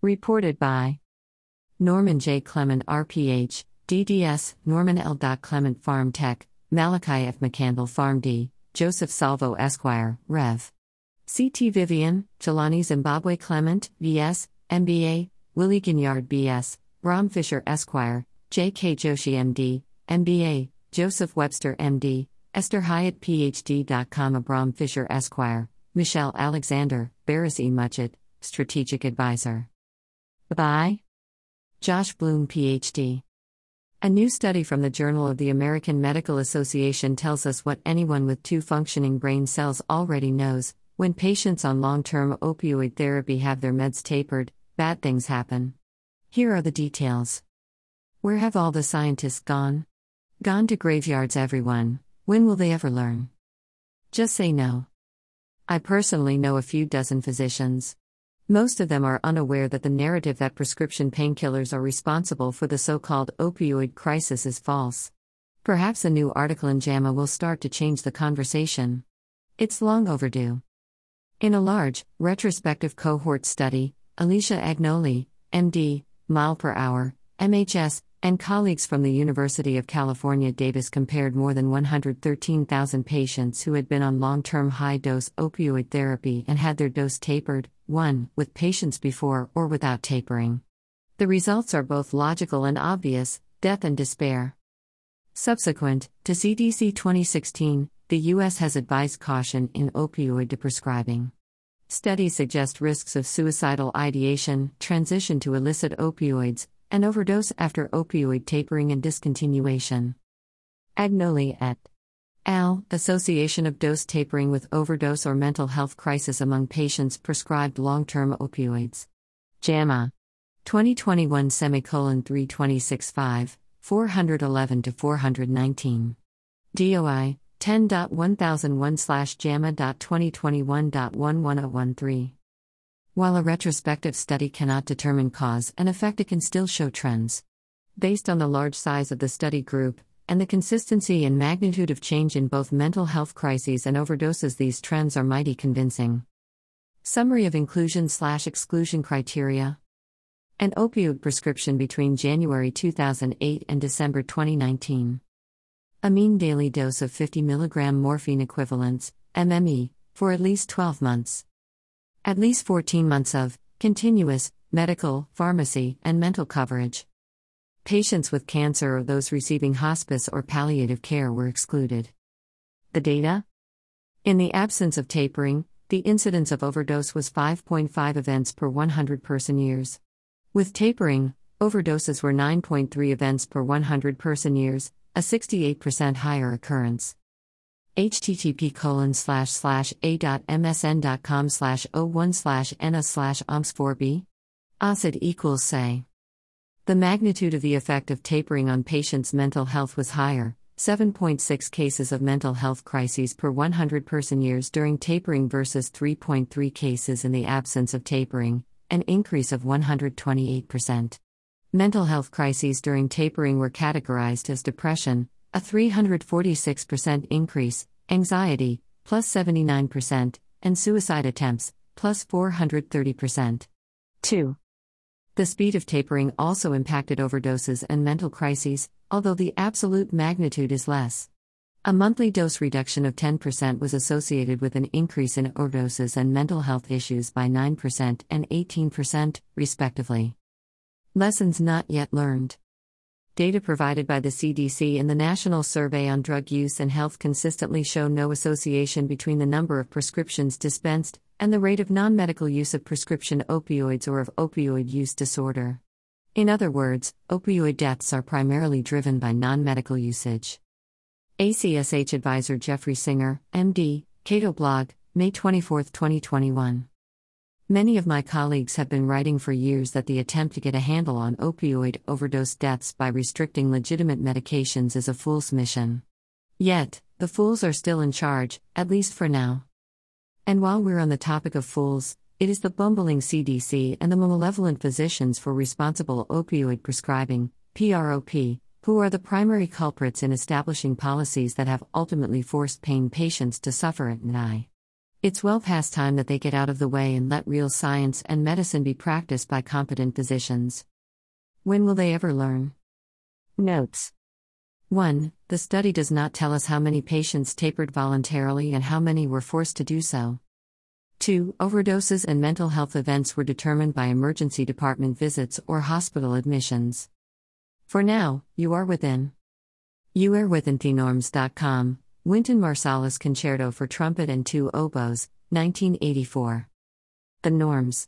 Reported by Norman J. Clement, RPH, DDS, Norman L. Clement, Pharm Tech, Malachi F. Mackandal, Pharm D, Joseph Salvo, Esquire, Rev. C.T. Vivian, Jelani Zimbabwe Clement, V.S., MBA, Willie Ginyard, B.S., Ram Fisher, Esquire, J.K. Joshi, M.D., MBA, Joseph Webster, M.D., Esther Hyatt, Ph.D. Abram Fisher, Esquire, Michelle Alexander, Barris E. Muchett, Strategic Advisor. By Josh Bloom, Ph.D. A new study from the Journal of the American Medical Association tells us what anyone with two functioning brain cells already knows when patients on long term opioid therapy have their meds tapered, bad things happen. Here are the details. Where have all the scientists gone? Gone to graveyards, everyone. When will they ever learn? Just say no. I personally know a few dozen physicians. Most of them are unaware that the narrative that prescription painkillers are responsible for the so called opioid crisis is false. Perhaps a new article in JAMA will start to change the conversation. It's long overdue. In a large, retrospective cohort study, Alicia Agnoli, MD, mile per hour, MHS, and colleagues from the University of California Davis compared more than 113,000 patients who had been on long term high dose opioid therapy and had their dose tapered, 1. with patients before or without tapering. The results are both logical and obvious death and despair. Subsequent to CDC 2016, the U.S. has advised caution in opioid prescribing. Studies suggest risks of suicidal ideation, transition to illicit opioids, and overdose after opioid tapering and discontinuation. Agnoli et al. Association of Dose Tapering with Overdose or Mental Health Crisis Among Patients Prescribed Long Term Opioids. JAMA. 2021 semicolon 3265, 411 to 419. DOI 10.1001 slash JAMA.2021.11013. While a retrospective study cannot determine cause and effect, it can still show trends. Based on the large size of the study group, and the consistency and magnitude of change in both mental health crises and overdoses, these trends are mighty convincing. Summary of inclusion slash exclusion criteria. An opioid prescription between January 2008 and December 2019. A mean daily dose of 50 mg morphine equivalents, MME, for at least 12 months. At least 14 months of continuous medical, pharmacy, and mental coverage. Patients with cancer or those receiving hospice or palliative care were excluded. The data? In the absence of tapering, the incidence of overdose was 5.5 events per 100 person years. With tapering, overdoses were 9.3 events per 100 person years, a 68% higher occurrence. http colon slash slash a.msn.com slash 01 slash NA slash OMS4B? ACID equals say. The magnitude of the effect of tapering on patients' mental health was higher 7.6 cases of mental health crises per 100 person years during tapering versus 3.3 cases in the absence of tapering, an increase of 128%. Mental health crises during tapering were categorized as depression, a 346% increase, anxiety, plus 79%, and suicide attempts, plus 430%. 2. The speed of tapering also impacted overdoses and mental crises, although the absolute magnitude is less. A monthly dose reduction of 10% was associated with an increase in overdoses and mental health issues by 9% and 18%, respectively. Lessons not yet learned. Data provided by the CDC and the National Survey on Drug Use and Health consistently show no association between the number of prescriptions dispensed and the rate of non medical use of prescription opioids or of opioid use disorder. In other words, opioid deaths are primarily driven by non medical usage. ACSH advisor Jeffrey Singer, MD, Cato blog, May 24, 2021. Many of my colleagues have been writing for years that the attempt to get a handle on opioid overdose deaths by restricting legitimate medications is a fool's mission. Yet, the fools are still in charge, at least for now. And while we're on the topic of fools, it is the bumbling CDC and the malevolent physicians for responsible opioid prescribing, PROP, who are the primary culprits in establishing policies that have ultimately forced pain patients to suffer and die. It's well past time that they get out of the way and let real science and medicine be practiced by competent physicians. When will they ever learn? Notes 1. The study does not tell us how many patients tapered voluntarily and how many were forced to do so. 2. Overdoses and mental health events were determined by emergency department visits or hospital admissions. For now, you are within. You are within thenorms.com. Wynton Marsalis Concerto for Trumpet and Two Oboes, 1984. The Norms.